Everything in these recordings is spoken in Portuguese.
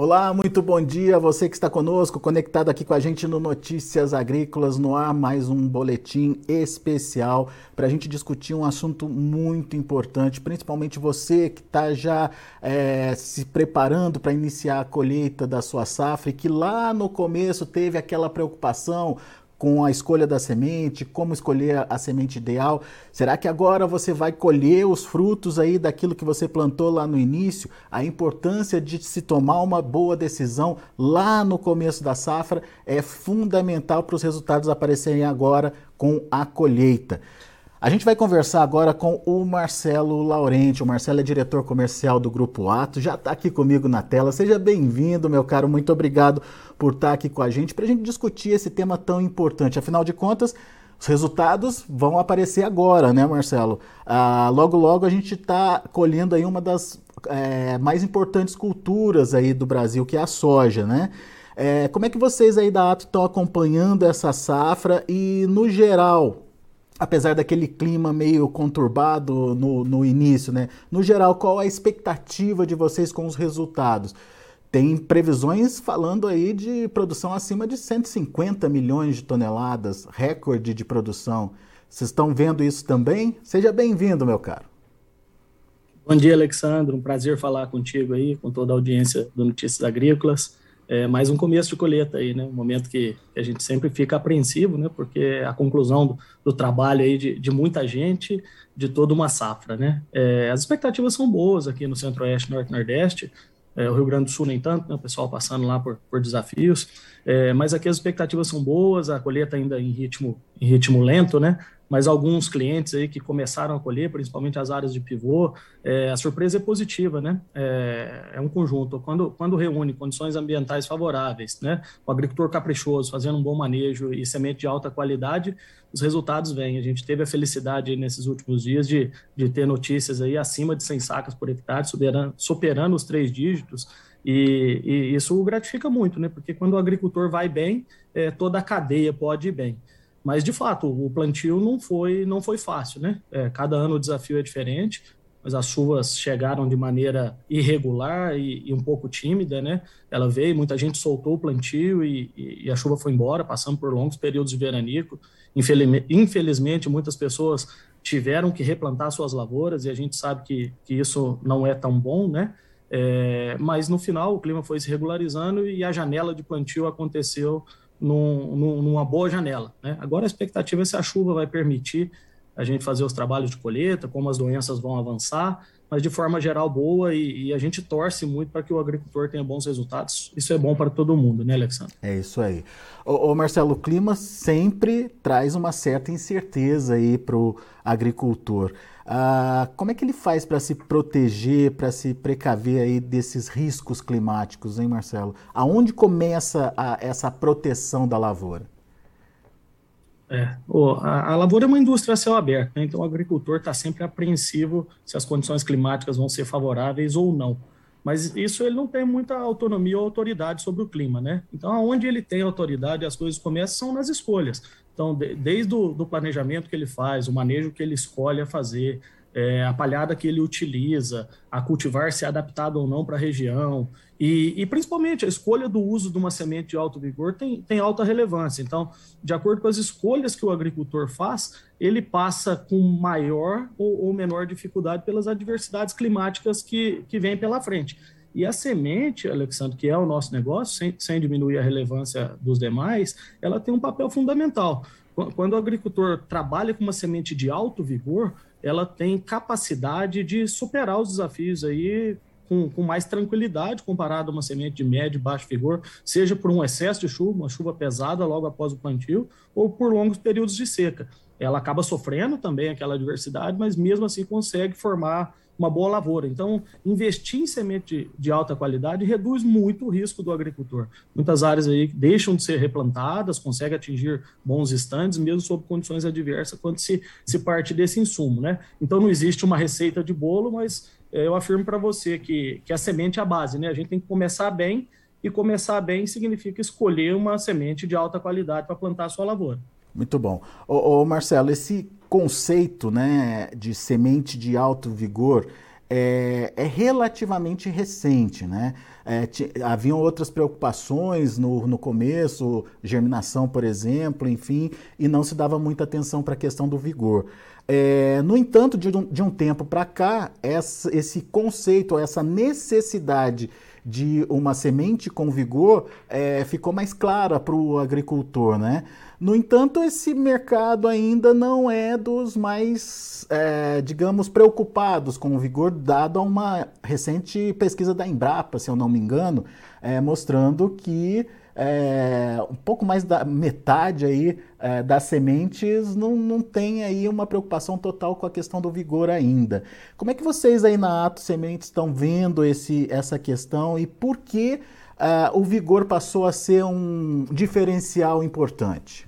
Olá, muito bom dia. Você que está conosco, conectado aqui com a gente no Notícias Agrícolas no ar, mais um boletim especial para a gente discutir um assunto muito importante, principalmente você que está já é, se preparando para iniciar a colheita da sua safra e que lá no começo teve aquela preocupação com a escolha da semente, como escolher a semente ideal? Será que agora você vai colher os frutos aí daquilo que você plantou lá no início? A importância de se tomar uma boa decisão lá no começo da safra é fundamental para os resultados aparecerem agora com a colheita. A gente vai conversar agora com o Marcelo Laurenti. O Marcelo é diretor comercial do Grupo Ato, já está aqui comigo na tela. Seja bem-vindo, meu caro. Muito obrigado por estar tá aqui com a gente para a gente discutir esse tema tão importante. Afinal de contas, os resultados vão aparecer agora, né, Marcelo? Ah, logo, logo a gente está colhendo aí uma das é, mais importantes culturas aí do Brasil, que é a soja, né? É, como é que vocês aí da Ato estão acompanhando essa safra e, no geral, apesar daquele clima meio conturbado no, no início, né? No geral, qual a expectativa de vocês com os resultados? Tem previsões falando aí de produção acima de 150 milhões de toneladas, recorde de produção. Vocês estão vendo isso também? Seja bem-vindo, meu caro. Bom dia, Alexandre. Um prazer falar contigo aí, com toda a audiência do Notícias Agrícolas é mais um começo de colheita aí, né? Um momento que, a gente sempre fica apreensivo, né? Porque a conclusão do, do trabalho aí de, de, muita gente, de toda uma safra, né? É, as expectativas são boas aqui no Centro-Oeste, Norte-Nordeste. É, o Rio Grande do Sul nem tanto, né? O pessoal passando lá por, por desafios. É, mas aqui as expectativas são boas, a colheita ainda em ritmo, em ritmo lento, né? Mas alguns clientes aí que começaram a colher, principalmente as áreas de pivô, é, a surpresa é positiva, né? É, é, um conjunto. Quando, quando reúne condições ambientais favoráveis, né? O agricultor caprichoso, fazendo um bom manejo e semente de alta qualidade, os resultados vêm. A gente teve a felicidade nesses últimos dias de, de ter notícias aí acima de 100 sacas por hectare, superando, superando os três dígitos, e, e, isso gratifica muito, né? Porque quando o agricultor vai bem, é, toda a cadeia pode ir bem. Mas, de fato, o plantio não foi, não foi fácil, né? É, cada ano o desafio é diferente, mas as chuvas chegaram de maneira irregular e, e um pouco tímida, né? Ela veio, muita gente soltou o plantio e, e, e a chuva foi embora, passando por longos períodos de veranico. Infelizmente, muitas pessoas tiveram que replantar suas lavouras e a gente sabe que, que isso não é tão bom, né? É, mas no final o clima foi se regularizando e a janela de plantio aconteceu num, numa boa janela. Né? Agora a expectativa é se a chuva vai permitir a gente fazer os trabalhos de colheita, como as doenças vão avançar, mas de forma geral boa e, e a gente torce muito para que o agricultor tenha bons resultados. Isso é bom para todo mundo, né, Alexandre? É isso aí. Ô Marcelo, o clima sempre traz uma certa incerteza aí para o agricultor. Ah, como é que ele faz para se proteger, para se precaver aí desses riscos climáticos, hein, Marcelo? Aonde começa a, essa proteção da lavoura? É, a, a, lavoura é uma indústria a céu aberto, né? então o agricultor está sempre apreensivo se as condições climáticas vão ser favoráveis ou não. Mas isso ele não tem muita autonomia ou autoridade sobre o clima, né? Então, aonde ele tem autoridade, as coisas começam são nas escolhas. Então, de, desde o do planejamento que ele faz, o manejo que ele escolhe a fazer, é, a palhada que ele utiliza, a cultivar se é adaptado ou não para a região, e, e, principalmente a escolha do uso de uma semente de alto vigor tem, tem alta relevância. Então, de acordo com as escolhas que o agricultor faz, ele passa com maior ou, ou menor dificuldade pelas adversidades climáticas que, que vêm pela frente. E a semente, Alexandre, que é o nosso negócio, sem, sem diminuir a relevância dos demais, ela tem um papel fundamental. Quando o agricultor trabalha com uma semente de alto vigor, ela tem capacidade de superar os desafios aí com, com, mais tranquilidade comparado a uma semente de médio e baixo vigor, seja por um excesso de chuva, uma chuva pesada logo após o plantio, ou por longos períodos de seca. Ela acaba sofrendo também aquela adversidade, mas mesmo assim consegue formar uma boa lavoura. Então, investir em semente de, alta qualidade reduz muito o risco do agricultor. Muitas áreas aí deixam de ser replantadas, conseguem atingir bons estandes, mesmo sob condições adversas, quando se, se parte desse insumo. Né? Então, não existe uma receita de bolo, mas é, eu afirmo para você que, que a semente é a base. Né? A gente tem que começar bem, e começar bem significa escolher uma semente de alta qualidade para plantar a sua lavoura. Muito bom. Ô, ô, Marcelo, esse conceito né, de semente de alto vigor é, é relativamente recente, né? É, haviam outras preocupações no, no começo, germinação, por exemplo, enfim, e não se dava muita atenção para a questão do vigor. É, no entanto, de um, de um tempo para cá, essa, esse conceito, essa necessidade de uma semente com vigor é, ficou mais clara para o agricultor, né? No entanto, esse mercado ainda não é dos mais, é, digamos, preocupados com o vigor, dado a uma recente pesquisa da Embrapa, se eu não me engano, é, mostrando que é, um pouco mais da metade aí é, das sementes não, não tem aí uma preocupação total com a questão do vigor ainda. Como é que vocês aí na Ato Sementes estão vendo esse, essa questão e por que uh, o vigor passou a ser um diferencial importante?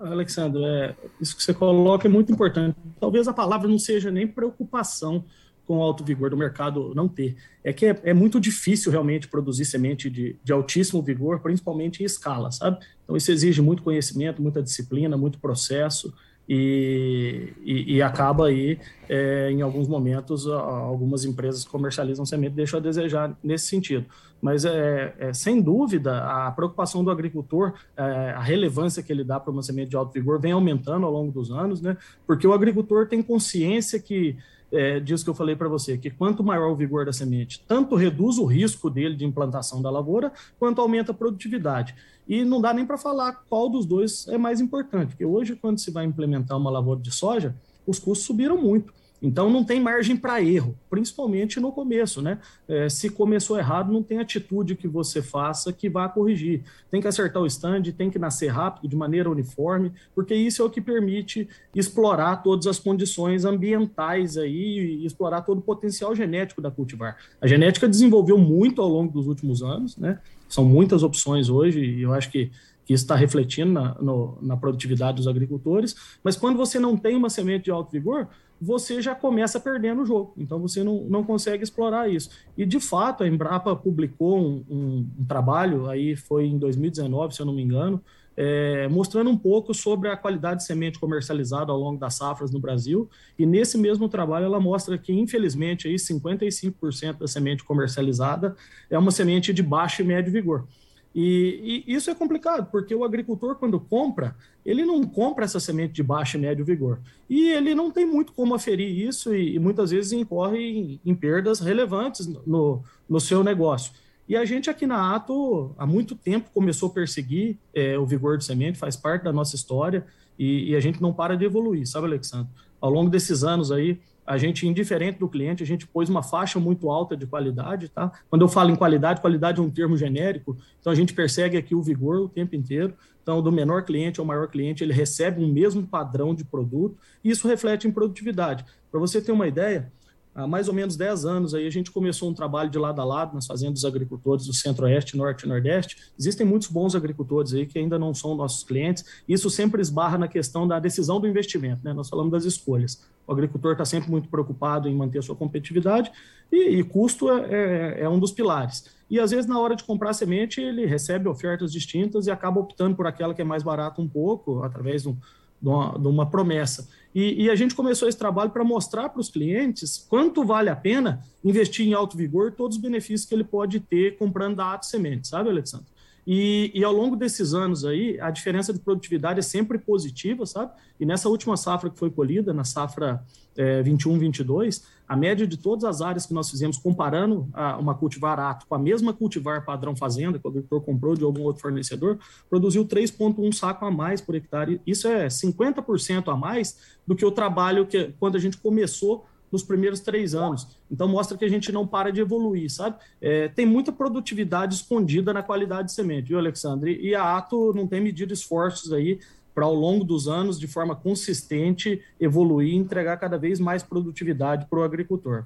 Alexandre, é, isso que você coloca é muito importante. Talvez a palavra não seja nem preocupação, com o alto vigor do mercado não ter. É que é, é muito difícil realmente produzir semente de, de, altíssimo vigor, principalmente em escala, sabe? Então isso exige muito conhecimento, muita disciplina, muito processo e, e, e acaba aí, é, em alguns momentos, algumas empresas comercializam semente deixam a desejar nesse sentido. Mas, é, é sem dúvida, a preocupação do agricultor, é, a relevância que ele dá para uma semente de alto vigor vem aumentando ao longo dos anos, né? Porque o agricultor tem consciência que é, disso que eu falei para você, que quanto maior o vigor da semente, tanto reduz o risco dele de implantação da lavoura, quanto aumenta a produtividade. E não dá nem para falar qual dos dois é mais importante, porque hoje, quando se vai implementar uma lavoura de soja, os custos subiram muito. Então não tem margem para erro, principalmente no começo, né? É, se começou errado, não tem atitude que você faça que vá corrigir. Tem que acertar o stand, tem que nascer rápido, de maneira uniforme, porque isso é o que permite explorar todas as condições ambientais aí e explorar todo o potencial genético da cultivar. A genética desenvolveu muito ao longo dos últimos anos, né? São muitas opções hoje e eu acho que que está refletindo na, no, na produtividade dos agricultores, mas quando você não tem uma semente de alto vigor, você já começa perdendo o jogo. Então você não, não consegue explorar isso. E de fato, a Embrapa publicou um, um, um trabalho, aí foi em 2019, se eu não me engano, é, mostrando um pouco sobre a qualidade de semente comercializada ao longo das safras no Brasil. E nesse mesmo trabalho ela mostra que, infelizmente, aí 55% da semente comercializada é uma semente de baixo e médio vigor. E, e, isso é complicado, porque o agricultor, quando compra, ele não compra essa semente de baixo e médio vigor. E ele não tem muito como aferir isso e, e muitas vezes incorre em, em, perdas relevantes no, no seu negócio. E a gente aqui na Ato, há muito tempo, começou a perseguir é, o vigor de semente, faz parte da nossa história, e, e a gente não para de evoluir, sabe, Alexandre? Ao longo desses anos aí, a gente, indiferente do cliente, a gente pôs uma faixa muito alta de qualidade, tá? Quando eu falo em qualidade, qualidade é um termo genérico, então a gente persegue aqui o vigor o tempo inteiro. Então, do menor cliente ao maior cliente, ele recebe um mesmo padrão de produto, e isso reflete em produtividade. Para você ter uma ideia, há mais ou menos 10 anos aí a gente começou um trabalho de lado a lado nas fazendas dos agricultores do Centro-Oeste, Norte e Nordeste. Existem muitos bons agricultores aí que ainda não são nossos clientes. Isso sempre esbarra na questão da decisão do investimento, né? Nós falamos das escolhas. O agricultor está sempre muito preocupado em manter a sua competitividade e, e custo é, é, é um dos pilares. E às vezes, na hora de comprar semente, ele recebe ofertas distintas e acaba optando por aquela que é mais barata um pouco, através de, um, de, uma, de uma, promessa. E, e, a gente começou esse trabalho para mostrar para os clientes quanto vale a pena investir em alto vigor, todos os benefícios que ele pode ter comprando da Ato Semente, sabe, Alexandre? E, e, ao longo desses anos aí, a diferença de produtividade é sempre positiva, sabe? E nessa última safra que foi colhida, na safra é, 21, 22, a média de todas as áreas que nós fizemos, comparando a, uma cultivar ato com a mesma cultivar padrão fazenda, que o agricultor comprou de algum outro fornecedor, produziu 3,1 saco a mais por hectare. Isso é 50% a mais do que o trabalho que quando a gente começou nos primeiros três anos. Então mostra que a gente não para de evoluir, sabe? É, tem muita produtividade escondida na qualidade de semente, viu, Alexandre? E a Ato não tem medido esforços aí para ao longo dos anos, de forma consistente, evoluir e entregar cada vez mais produtividade para o agricultor.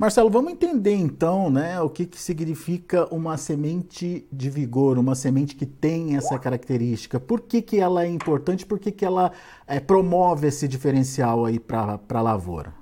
Marcelo, vamos entender então né, o que, que significa uma semente de vigor, uma semente que tem essa característica. Por que, que ela é importante? Por que, que ela é, promove esse diferencial aí para a lavoura?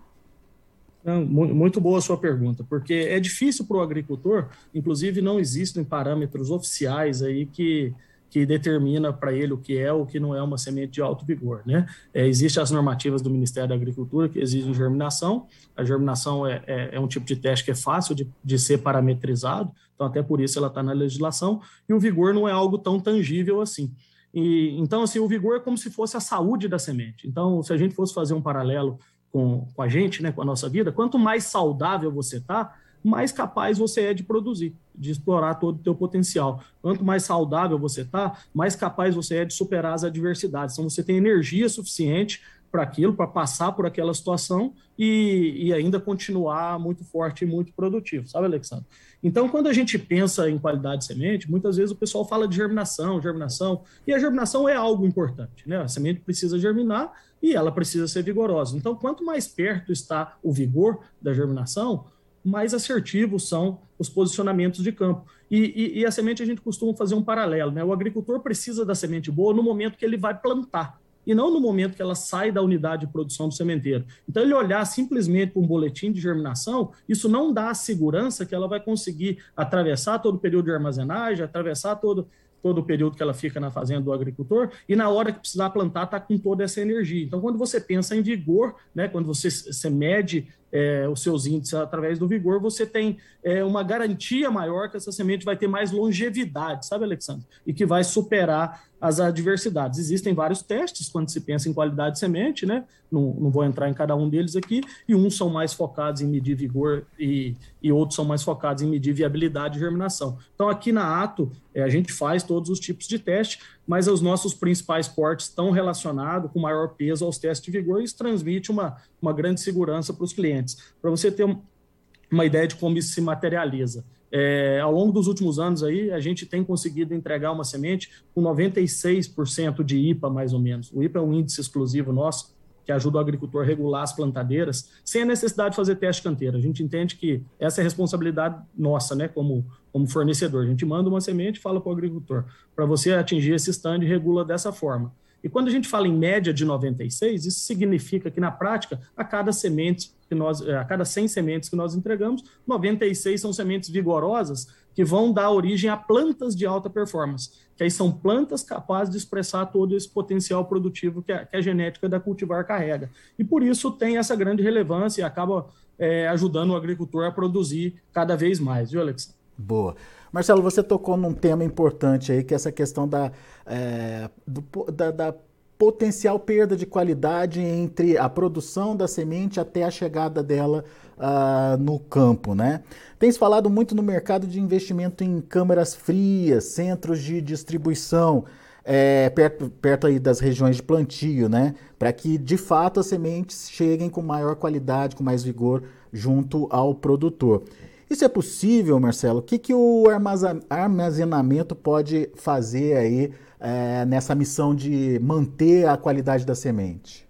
muito boa a sua pergunta, porque é difícil para o agricultor, inclusive não existem parâmetros oficiais aí que, que determina para ele o que é ou o que não é uma semente de alto vigor. Né? É, Existem as normativas do Ministério da Agricultura que exigem germinação. A germinação é, é, é um tipo de teste que é fácil de, de ser parametrizado, então até por isso ela está na legislação, e o vigor não é algo tão tangível assim. E, então, assim, o vigor é como se fosse a saúde da semente. Então, se a gente fosse fazer um paralelo com, com a gente, né, com a nossa vida, quanto mais saudável você está, mais capaz você é de produzir, de explorar todo o teu potencial. Quanto mais saudável você está, mais capaz você é de superar as adversidades. Então, você tem energia suficiente para aquilo, para passar por aquela situação e, e, ainda continuar muito forte e muito produtivo, sabe, Alexandre? Então, quando a gente pensa em qualidade de semente, muitas vezes o pessoal fala de germinação, germinação, e a germinação é algo importante, né? A semente precisa germinar e ela precisa ser vigorosa. Então, quanto mais perto está o vigor da germinação, mais assertivos são os posicionamentos de campo. E, e, e, a semente a gente costuma fazer um paralelo, né? O agricultor precisa da semente boa no momento que ele vai plantar e não no momento que ela sai da unidade de produção do sementeiro. Então, ele olhar simplesmente para um boletim de germinação, isso não dá a segurança que ela vai conseguir atravessar todo o período de armazenagem, atravessar todo, todo o período que ela fica na fazenda do agricultor, e na hora que precisar plantar, está com toda essa energia. Então, quando você pensa em vigor, né, quando você, você mede é, os seus índices através do vigor, você tem é, uma garantia maior que essa semente vai ter mais longevidade, sabe, Alexandre? E que vai superar as adversidades. Existem vários testes quando se pensa em qualidade de semente, né? Não, não vou entrar em cada um deles aqui, e uns são mais focados em medir vigor e, e outros são mais focados em medir viabilidade de germinação. Então, aqui na Ato, é, a gente faz todos os tipos de teste, mas os nossos principais cortes estão relacionados com maior peso aos testes de vigor e isso transmite uma, uma grande segurança para os clientes. Para você ter uma ideia de como isso se materializa. É, ao longo dos últimos anos aí, a gente tem conseguido entregar uma semente com 96% de IPA, mais ou menos. O IPA é um índice exclusivo nosso, que ajuda o agricultor a regular as plantadeiras, sem a necessidade de fazer teste canteiro. A gente entende que essa é a responsabilidade nossa, né, como, como fornecedor. A gente manda uma semente e fala para o agricultor, para você atingir esse stand, regula dessa forma. E quando a gente fala em média de 96, isso significa que na prática, a cada semente que nós, a cada 100 sementes que nós entregamos, 96 são sementes vigorosas que vão dar origem a plantas de alta performance, que aí são plantas capazes de expressar todo esse potencial produtivo que a, que a genética da cultivar carrega. E por isso tem essa grande relevância e acaba é, ajudando o agricultor a produzir cada vez mais, viu, Alexandre? Boa. Marcelo, você tocou num tema importante aí, que é essa questão da, é, do, da, da potencial perda de qualidade entre a produção da semente até a chegada dela uh, no campo, né? Tem se falado muito no mercado de investimento em câmaras frias, centros de distribuição, é, perto, perto aí das regiões de plantio, né? Para que de fato as sementes cheguem com maior qualidade, com mais vigor junto ao produtor. Isso é possível, Marcelo? O que, que o armazenamento pode fazer aí é, nessa missão de manter a qualidade da semente?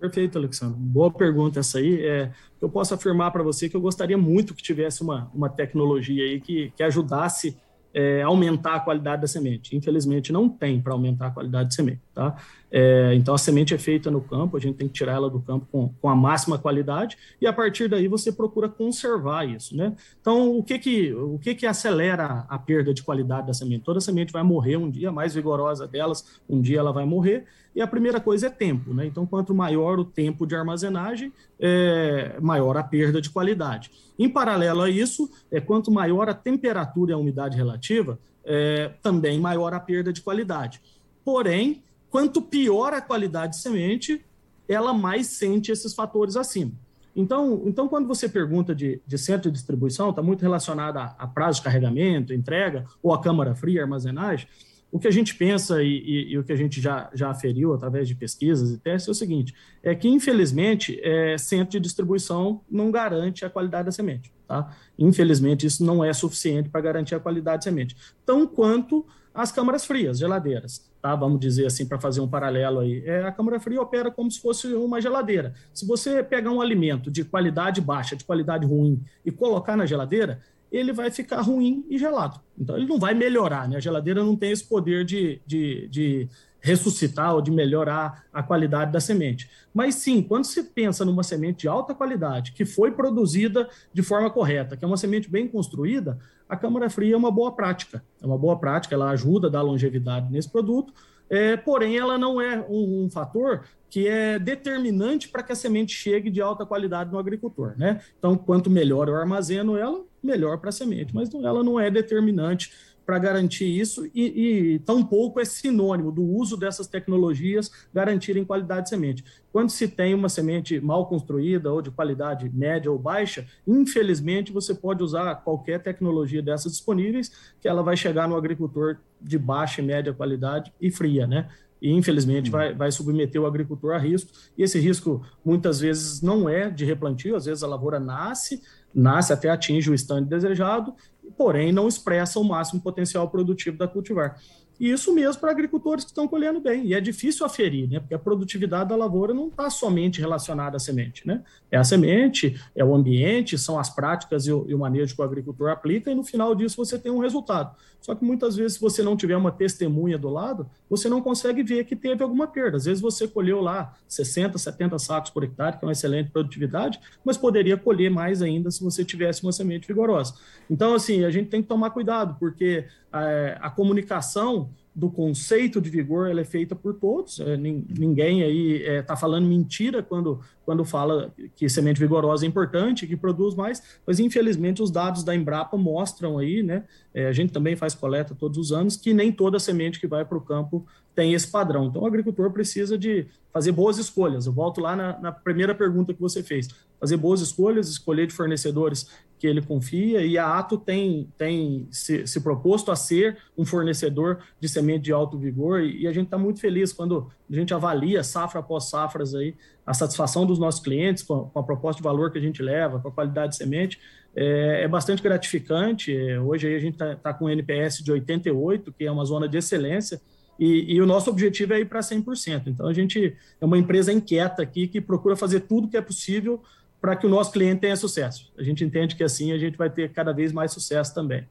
Perfeito, Alexandre. Boa pergunta essa aí. É, eu posso afirmar para você que eu gostaria muito que tivesse uma, uma tecnologia aí que, que ajudasse é, aumentar a qualidade da semente. Infelizmente, não tem para aumentar a qualidade de semente. Tá? É, então, a semente é feita no campo, a gente tem que tirar ela do campo com, com a máxima qualidade e, a partir daí, você procura conservar isso. Né? Então, o que que, o que que acelera a perda de qualidade da semente? Toda semente vai morrer um dia, a mais vigorosa delas, um dia ela vai morrer, e a primeira coisa é tempo. Né? Então, quanto maior o tempo de armazenagem, é, maior a perda de qualidade. Em paralelo a isso, é, quanto maior a temperatura e a umidade relativa, é, também maior a perda de qualidade. Porém, quanto pior a qualidade de semente, ela mais sente esses fatores acima. Então, então quando você pergunta de, de centro de distribuição, está muito relacionado a, a, prazo de carregamento, entrega, ou a câmara fria, armazenagem, o que a gente pensa e, e, e, o que a gente já, já aferiu através de pesquisas e testes é o seguinte: é que, infelizmente, é, centro de distribuição não garante a qualidade da semente. Tá? Infelizmente, isso não é suficiente para garantir a qualidade da semente. Tão quanto as câmaras frias, geladeiras. Tá? Vamos dizer assim, para fazer um paralelo aí. É, a câmara fria opera como se fosse uma geladeira. Se você pegar um alimento de qualidade baixa, de qualidade ruim, e colocar na geladeira, ele vai ficar ruim e gelado. Então, ele não vai melhorar, né? A geladeira não tem esse poder de, de, de, ressuscitar ou de melhorar a qualidade da semente. Mas sim, quando se pensa numa semente de alta qualidade, que foi produzida de forma correta, que é uma semente bem construída, a câmara fria é uma boa prática. É uma boa prática, ela ajuda a dar longevidade nesse produto, é, porém ela não é um, um fator que é determinante para que a semente chegue de alta qualidade no agricultor. Né? Então, quanto melhor eu armazeno ela, melhor para a semente, mas ela não é determinante para garantir isso e, e tampouco é sinônimo do uso dessas tecnologias garantirem qualidade de semente. Quando se tem uma semente mal construída ou de qualidade média ou baixa, infelizmente você pode usar qualquer tecnologia dessas disponíveis que ela vai chegar no agricultor de baixa e média qualidade e fria, né? E infelizmente vai, vai submeter o agricultor a risco. E esse risco muitas vezes não é de replantio, às vezes a lavoura nasce, nasce até atinge o estande desejado porém não expressa o máximo potencial produtivo da cultivar. E isso mesmo para agricultores que estão colhendo bem. E é difícil aferir, né? Porque a produtividade da lavoura não está somente relacionada à semente, né? É a semente, é o ambiente, são as práticas e o, e o, manejo que o agricultor aplica, e no final disso você tem um resultado. Só que muitas vezes, se você não tiver uma testemunha do lado, você não consegue ver que teve alguma perda. Às vezes você colheu lá 60, 70 sacos por hectare, que é uma excelente produtividade, mas poderia colher mais ainda se você tivesse uma semente vigorosa. Então, assim, a gente tem que tomar cuidado, porque é, a comunicação do conceito de vigor ela é feita por todos. É, ninguém aí está é, tá falando mentira quando, quando fala que semente vigorosa é importante, que produz mais, mas infelizmente os dados da Embrapa mostram aí, né? É, a gente também faz coleta todos os anos, que nem toda semente que vai para o campo tem esse padrão. Então o agricultor precisa de fazer boas escolhas. Eu volto lá na, na primeira pergunta que você fez. Fazer boas escolhas, escolher de fornecedores que ele confia, e a Ato tem, tem se, se proposto a ser um fornecedor de semente de alto vigor, e, e a gente está muito feliz quando a gente avalia safra após safras aí, a satisfação dos nossos clientes com a, com a proposta de valor que a gente leva, com a qualidade de semente, é, é bastante gratificante. É, hoje aí a gente está tá com um NPS de 88, que é uma zona de excelência, e, e, o nosso objetivo é ir para 100%. Então, a gente é uma empresa inquieta aqui que procura fazer tudo que é possível para que o nosso cliente tenha sucesso. A gente entende que assim a gente vai ter cada vez mais sucesso também.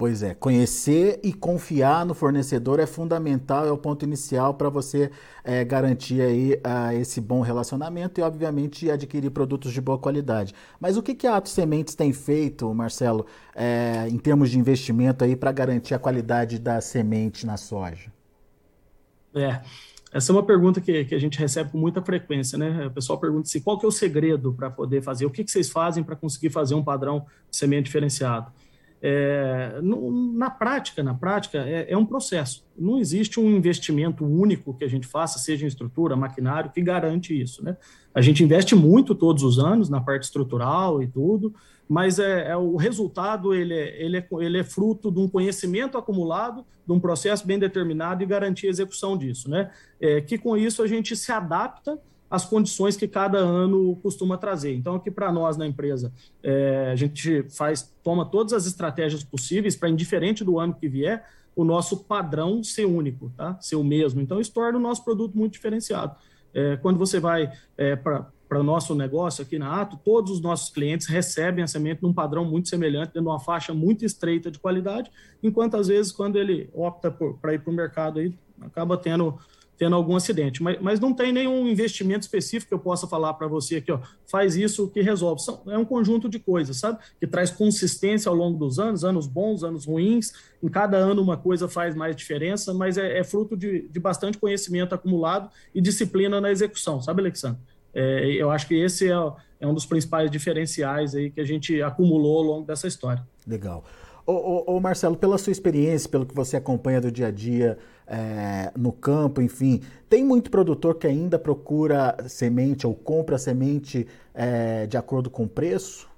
Pois é, conhecer e confiar no fornecedor é fundamental, é o ponto inicial para você é, garantir aí esse bom relacionamento e, obviamente, adquirir produtos de boa qualidade. Mas o que, que a Atos Sementes tem feito, Marcelo, é, em termos de investimento aí para garantir a qualidade da semente na soja? É, essa é uma pergunta que, que a gente recebe com muita frequência, né? O pessoal pergunta se qual que é o segredo para poder fazer, o que, que vocês fazem para conseguir fazer um padrão de semente diferenciado. É, no, na prática, na prática, é, é, um processo. Não existe um investimento único que a gente faça, seja em estrutura, maquinário, que garante isso, né? A gente investe muito todos os anos na parte estrutural e tudo, mas é, é, o resultado ele é, ele, é, ele é fruto de um conhecimento acumulado, de um processo bem determinado e garantir a execução disso, né? É, que com isso a gente se adapta às condições que cada ano costuma trazer. Então, aqui para nós na empresa, é, a gente faz, toma todas as estratégias possíveis para, indiferente do ano que vier, o nosso padrão ser único, tá? Ser o mesmo. Então, isso torna o nosso produto muito diferenciado. É, quando você vai é, para para o nosso negócio aqui na Ato, todos os nossos clientes recebem a semente num padrão muito semelhante, dentro de uma faixa muito estreita de qualidade, enquanto às vezes quando ele opta para ir para o mercado aí, acaba tendo tendo algum acidente. Mas, mas não tem nenhum investimento específico que eu possa falar para você aqui, ó, faz isso que resolve. São, é um conjunto de coisas, sabe? Que traz consistência ao longo dos anos, anos bons, anos ruins. Em cada ano uma coisa faz mais diferença, mas é, é fruto de, de bastante conhecimento acumulado e disciplina na execução, sabe, Alexandre? É, eu acho que esse é, é, um dos principais diferenciais aí que a gente acumulou ao longo dessa história. Legal. Ô, ô, ô Marcelo, pela sua experiência, pelo que você acompanha do dia a dia é, no campo, enfim, tem muito produtor que ainda procura semente ou compra semente é, de acordo com o preço?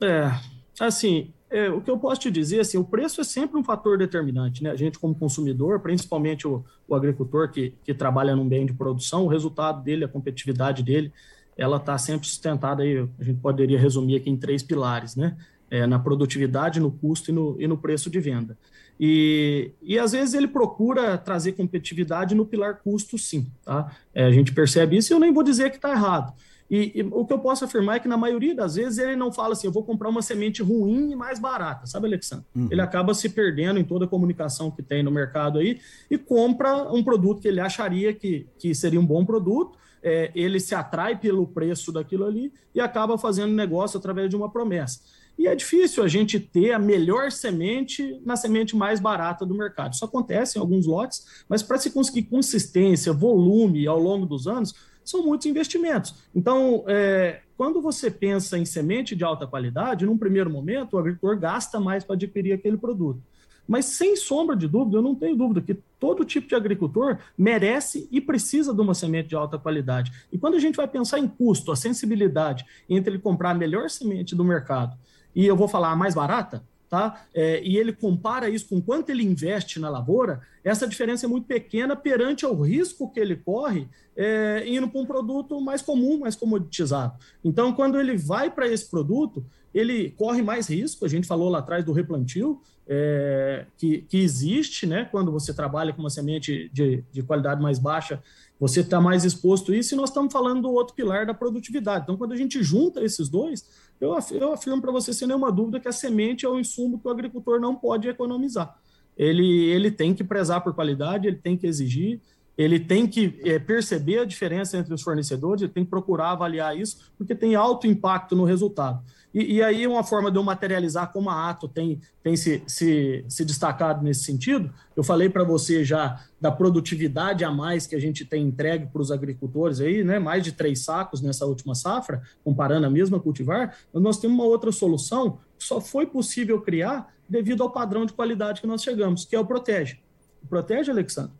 É, assim, é, o que eu posso te dizer, assim, o preço é sempre um fator determinante, né? A gente, como consumidor, principalmente o, o agricultor que, que trabalha num bem de produção, o resultado dele, a competitividade dele, ela está sempre sustentada aí, a gente poderia resumir aqui em três pilares, né? É, na produtividade, no custo e no, e no preço de venda. E, e às vezes ele procura trazer competitividade no pilar custo, sim. Tá? É, a gente percebe isso e eu nem vou dizer que está errado. E, e, o que eu posso afirmar é que, na maioria das vezes, ele não fala assim, eu vou comprar uma semente ruim e mais barata, sabe, Alexandre? Uhum. Ele acaba se perdendo em toda a comunicação que tem no mercado aí e compra um produto que ele acharia que, que seria um bom produto, é, ele se atrai pelo preço daquilo ali e acaba fazendo negócio através de uma promessa. E é difícil a gente ter a melhor semente na semente mais barata do mercado. Isso acontece em alguns lotes, mas para se conseguir consistência, volume ao longo dos anos, são muitos investimentos. Então, é, quando você pensa em semente de alta qualidade, num primeiro momento, o agricultor gasta mais para adquirir aquele produto. Mas, sem sombra de dúvida, eu não tenho dúvida que todo tipo de agricultor merece e precisa de uma semente de alta qualidade. E quando a gente vai pensar em custo, a sensibilidade entre ele comprar a melhor semente do mercado e eu vou falar a mais barata, tá? É, e ele compara isso com quanto ele investe na lavoura, essa diferença é muito pequena perante o risco que ele corre é, indo para um produto mais comum, mais comoditizado. Então, quando ele vai para esse produto, ele corre mais risco. A gente falou lá atrás do replantio, é, que, que, existe, né? Quando você trabalha com uma semente de, de qualidade mais baixa, você está mais exposto a isso, e nós estamos falando do outro pilar da produtividade. Então, quando a gente junta esses dois, eu, eu afirmo para você sem nenhuma dúvida que a semente é um insumo que o agricultor não pode economizar. Ele, ele tem que prezar por qualidade, ele tem que exigir, ele tem que é, perceber a diferença entre os fornecedores, ele tem que procurar avaliar isso, porque tem alto impacto no resultado. E, e aí, uma forma de eu materializar como a Ato tem, tem se, se, se destacado nesse sentido, eu falei para você já da produtividade a mais que a gente tem entregue para os agricultores aí, né? mais de três sacos nessa última safra, comparando a mesma cultivar, nós temos uma outra solução que só foi possível criar devido ao padrão de qualidade que nós chegamos, que é o Protege. O Protege, Alexandre,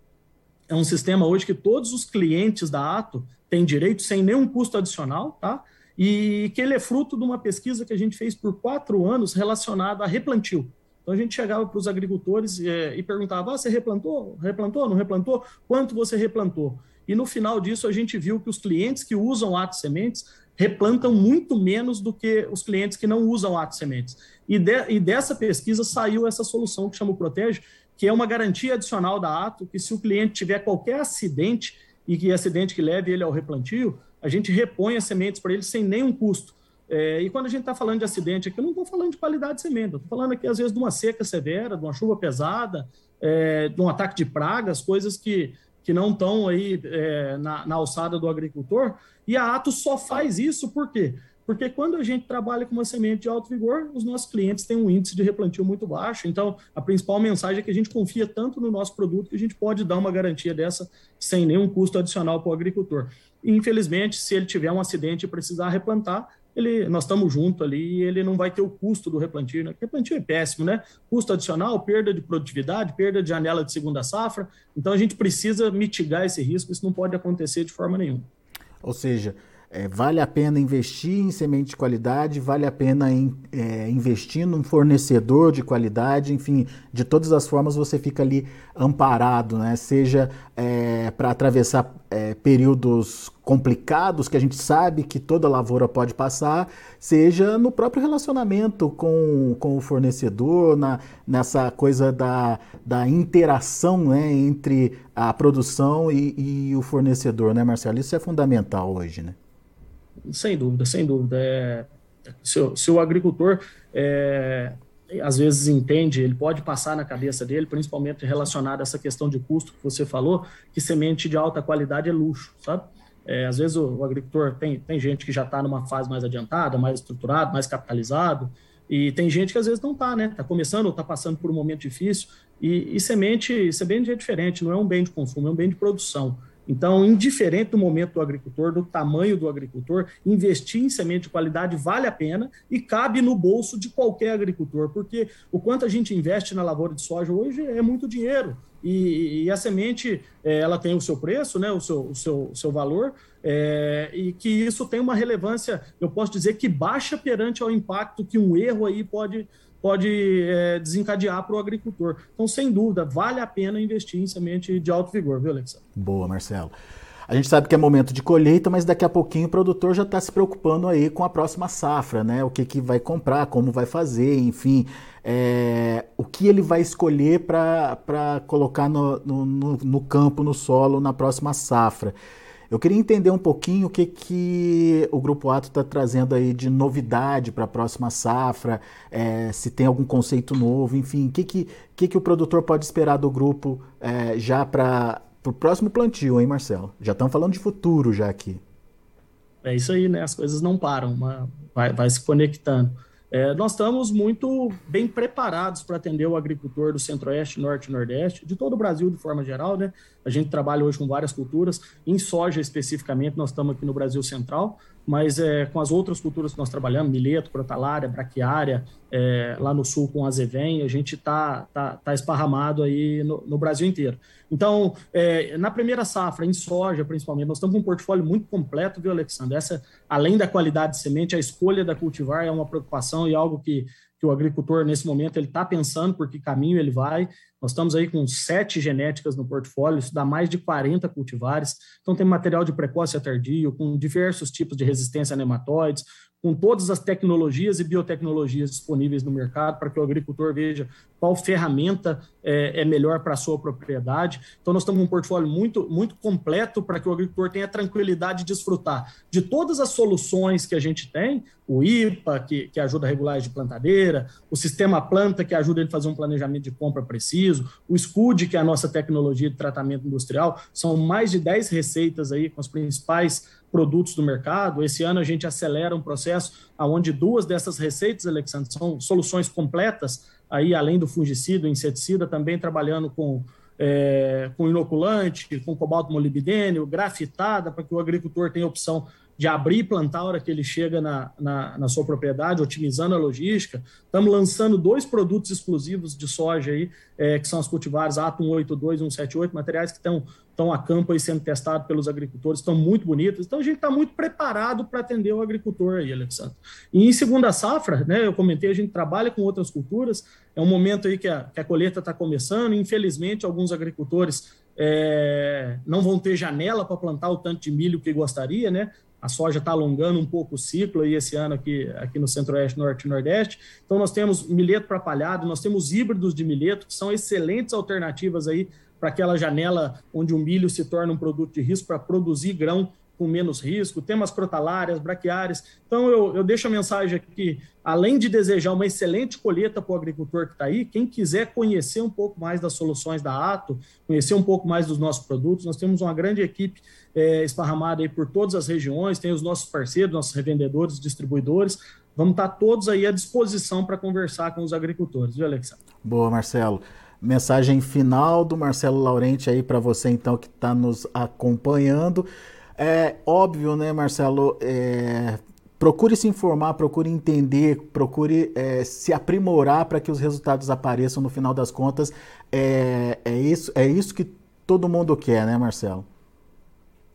é um sistema hoje que todos os clientes da Ato têm direito sem nenhum custo adicional, tá? e que ele é fruto de uma pesquisa que a gente fez por quatro anos relacionada a replantio. Então a gente chegava para os agricultores é, e perguntava: ah, você replantou? Replantou? Não replantou? Quanto você replantou? E no final disso a gente viu que os clientes que usam ato sementes replantam muito menos do que os clientes que não usam ato sementes. E, de, e dessa pesquisa saiu essa solução que chama o Protege, que é uma garantia adicional da ato, que se o cliente tiver qualquer acidente e que acidente que leve ele ao replantio, a gente repõe as sementes para ele sem nenhum custo. É, e quando a gente está falando de acidente aqui, eu não estou falando de qualidade de semente, estou falando aqui, às vezes, de uma seca severa, de uma chuva pesada, é, de um ataque de pragas, coisas que, que não estão aí é, na, na alçada do agricultor. E a Atos só faz isso por quê? Porque quando a gente trabalha com uma semente de alto vigor, os nossos clientes têm um índice de replantio muito baixo. Então, a principal mensagem é que a gente confia tanto no nosso produto que a gente pode dar uma garantia dessa sem nenhum custo adicional para o agricultor. E, infelizmente, se ele tiver um acidente e precisar replantar, ele, nós estamos juntos ali e ele não vai ter o custo do replantio. Né? Replantio é péssimo, né? Custo adicional, perda de produtividade, perda de janela de segunda safra. Então a gente precisa mitigar esse risco, isso não pode acontecer de forma nenhuma. Ou seja, é, vale a pena investir em semente de qualidade, vale a pena em, é, investir num fornecedor de qualidade, enfim, de todas as formas você fica ali amparado, né? seja é, para atravessar é, períodos complicados que a gente sabe que toda lavoura pode passar, seja no próprio relacionamento com, com o fornecedor, na, nessa coisa da, da interação né, entre a produção e, e o fornecedor, né, Marcelo? Isso é fundamental hoje, né? Sem dúvida, sem dúvida. É, se, se o agricultor é, às vezes entende, ele pode passar na cabeça dele, principalmente relacionado a essa questão de custo que você falou, que semente de alta qualidade é luxo, sabe? É, às vezes o, o, agricultor tem, tem gente que já está numa fase mais adiantada, mais estruturado, mais capitalizado, e tem gente que às vezes não está, né? Está começando ou está passando por um momento difícil, e, e semente, semente é diferente, não é um bem de consumo, é um bem de produção. Então, indiferente do momento do agricultor, do tamanho do agricultor, investir em semente de qualidade vale a pena e cabe no bolso de qualquer agricultor, porque o quanto a gente investe na lavoura de soja hoje é muito dinheiro. E, e a semente, é, ela tem o seu preço, né, o, seu, o seu, seu valor, é, e que isso tem uma relevância, eu posso dizer que baixa perante ao impacto que um erro aí pode, pode é, desencadear para o agricultor. Então, sem dúvida, vale a pena investir em semente de alto vigor, viu, Alexandre? Boa, Marcelo. A gente sabe que é momento de colheita, mas daqui a pouquinho o produtor já está se preocupando aí com a próxima safra, né? O que, que vai comprar, como vai fazer, enfim, é, o que ele vai escolher para colocar no, no, no, campo, no solo, na próxima safra. Eu queria entender um pouquinho o que, que o Grupo Ato está trazendo aí de novidade para a próxima safra, é, se tem algum conceito novo, enfim, o que, que, que, que o produtor pode esperar do grupo é, já para o próximo plantio, hein, Marcelo? Já estamos falando de futuro já aqui. É isso aí, né? As coisas não param, vai, vai se conectando. É, nós estamos muito bem preparados para atender o agricultor do Centro-Oeste, Norte e Nordeste, de todo o Brasil de forma geral, né? A gente trabalha hoje com várias culturas, em soja especificamente, nós estamos aqui no Brasil Central, mas é, com as outras culturas que nós trabalhamos, mileto, crotalária, braquiária, é, lá no sul com azevém, a gente está tá, tá esparramado aí no, no Brasil inteiro. Então, é, na primeira safra, em soja principalmente, nós estamos com um portfólio muito completo, viu, Alexandre? Essa, além da qualidade de semente, a escolha da cultivar é uma preocupação e algo que, que o agricultor, nesse momento, ele está pensando por que caminho ele vai. Nós estamos aí com sete genéticas no portfólio, isso dá mais de 40 cultivares. Então, tem material de precócia tardio, com diversos tipos de resistência a nematóides, com todas as tecnologias e biotecnologias disponíveis no mercado para que o agricultor veja qual ferramenta é, é melhor para a sua propriedade. Então, nós com um portfólio muito, muito completo para que o agricultor tenha tranquilidade de desfrutar de todas as soluções que a gente tem, o IPA, que, que ajuda a regulagem de plantadeira, o sistema planta, que ajuda ele a fazer um planejamento de compra preciso, o SCUD, que é a nossa tecnologia de tratamento industrial, são mais de 10 receitas aí com os principais produtos do mercado. Esse ano a gente acelera um processo onde duas dessas receitas, Alexandre, são soluções completas, aí além do fungicida, inseticida, também trabalhando com, é, com inoculante, com cobalto molibdênio, grafitada, para que o agricultor tenha opção de abrir e plantar a hora que ele chega na, na, na, sua propriedade, otimizando a logística. Estamos lançando dois produtos exclusivos de soja aí, é, que são as cultivares ATO 182 e 178, materiais que estão, estão a campo aí sendo testados pelos agricultores, estão muito bonitos. Então a gente está muito preparado para atender o agricultor aí, Alexandre. E em segunda safra, né, eu comentei, a gente trabalha com outras culturas, é um momento aí que a, que a colheita está começando, infelizmente alguns agricultores é, não vão ter janela para plantar o tanto de milho que gostaria, né? A soja está alongando um pouco o ciclo aí esse ano aqui, aqui no Centro-Oeste, Norte e Nordeste. Então, nós temos milheto para palhado, nós temos híbridos de milheto, que são excelentes alternativas aí para aquela janela onde o milho se torna um produto de risco para produzir grão com menos risco, temas crotalárias, braquiárias. Então, eu, eu deixo a mensagem aqui, além de desejar uma excelente colheita para o agricultor que está aí, quem quiser conhecer um pouco mais das soluções da Ato, conhecer um pouco mais dos nossos produtos, nós temos uma grande equipe é, esparramada aí por todas as regiões, tem os nossos parceiros, nossos revendedores, distribuidores, vamos estar todos aí à disposição para conversar com os agricultores, viu, Alexandre? Boa, Marcelo. Mensagem final do Marcelo Laurente aí para você, então, que está nos acompanhando. É óbvio, né, Marcelo? É, procure se informar, procure entender, procure é, se aprimorar para que os resultados apareçam no final das contas. É, é, isso, é isso que todo mundo quer, né, Marcelo?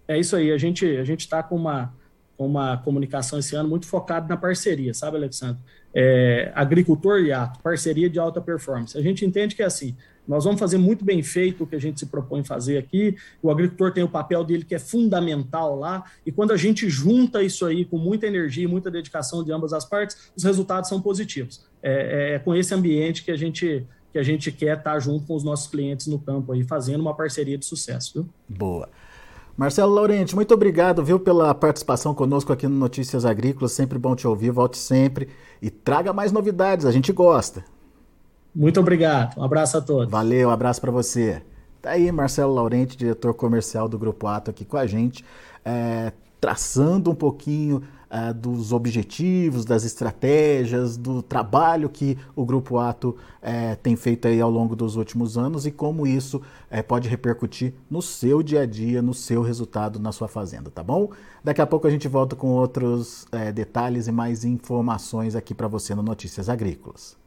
É isso aí. A gente a está com uma uma comunicação esse ano muito focada na parceria, sabe, Alexandre? É, agricultor e ato, parceria de alta performance. A gente entende que é assim, nós vamos fazer muito bem feito o que a gente se propõe fazer aqui. O agricultor tem o papel dele que é fundamental lá. E quando a gente junta isso aí com muita energia e muita dedicação de ambas as partes, os resultados são positivos. É, é, é com esse ambiente que a gente que a gente quer estar junto com os nossos clientes no campo aí, fazendo uma parceria de sucesso. Viu? Boa. Marcelo Laurenti, muito obrigado, viu, pela participação conosco aqui no Notícias Agrícolas. Sempre bom te ouvir, volte sempre e traga mais novidades, a gente gosta. Muito obrigado. Um abraço a todos. Valeu, um abraço para você. Tá aí Marcelo Laurenti, diretor comercial do Grupo Ato, aqui com a gente, é, traçando um pouquinho é, dos objetivos, das estratégias, do trabalho que o Grupo Ato é, tem feito aí ao longo dos últimos anos e como isso é, pode repercutir no seu dia a dia, no seu resultado na sua fazenda, tá bom? Daqui a pouco a gente volta com outros é, detalhes e mais informações aqui para você no Notícias Agrícolas.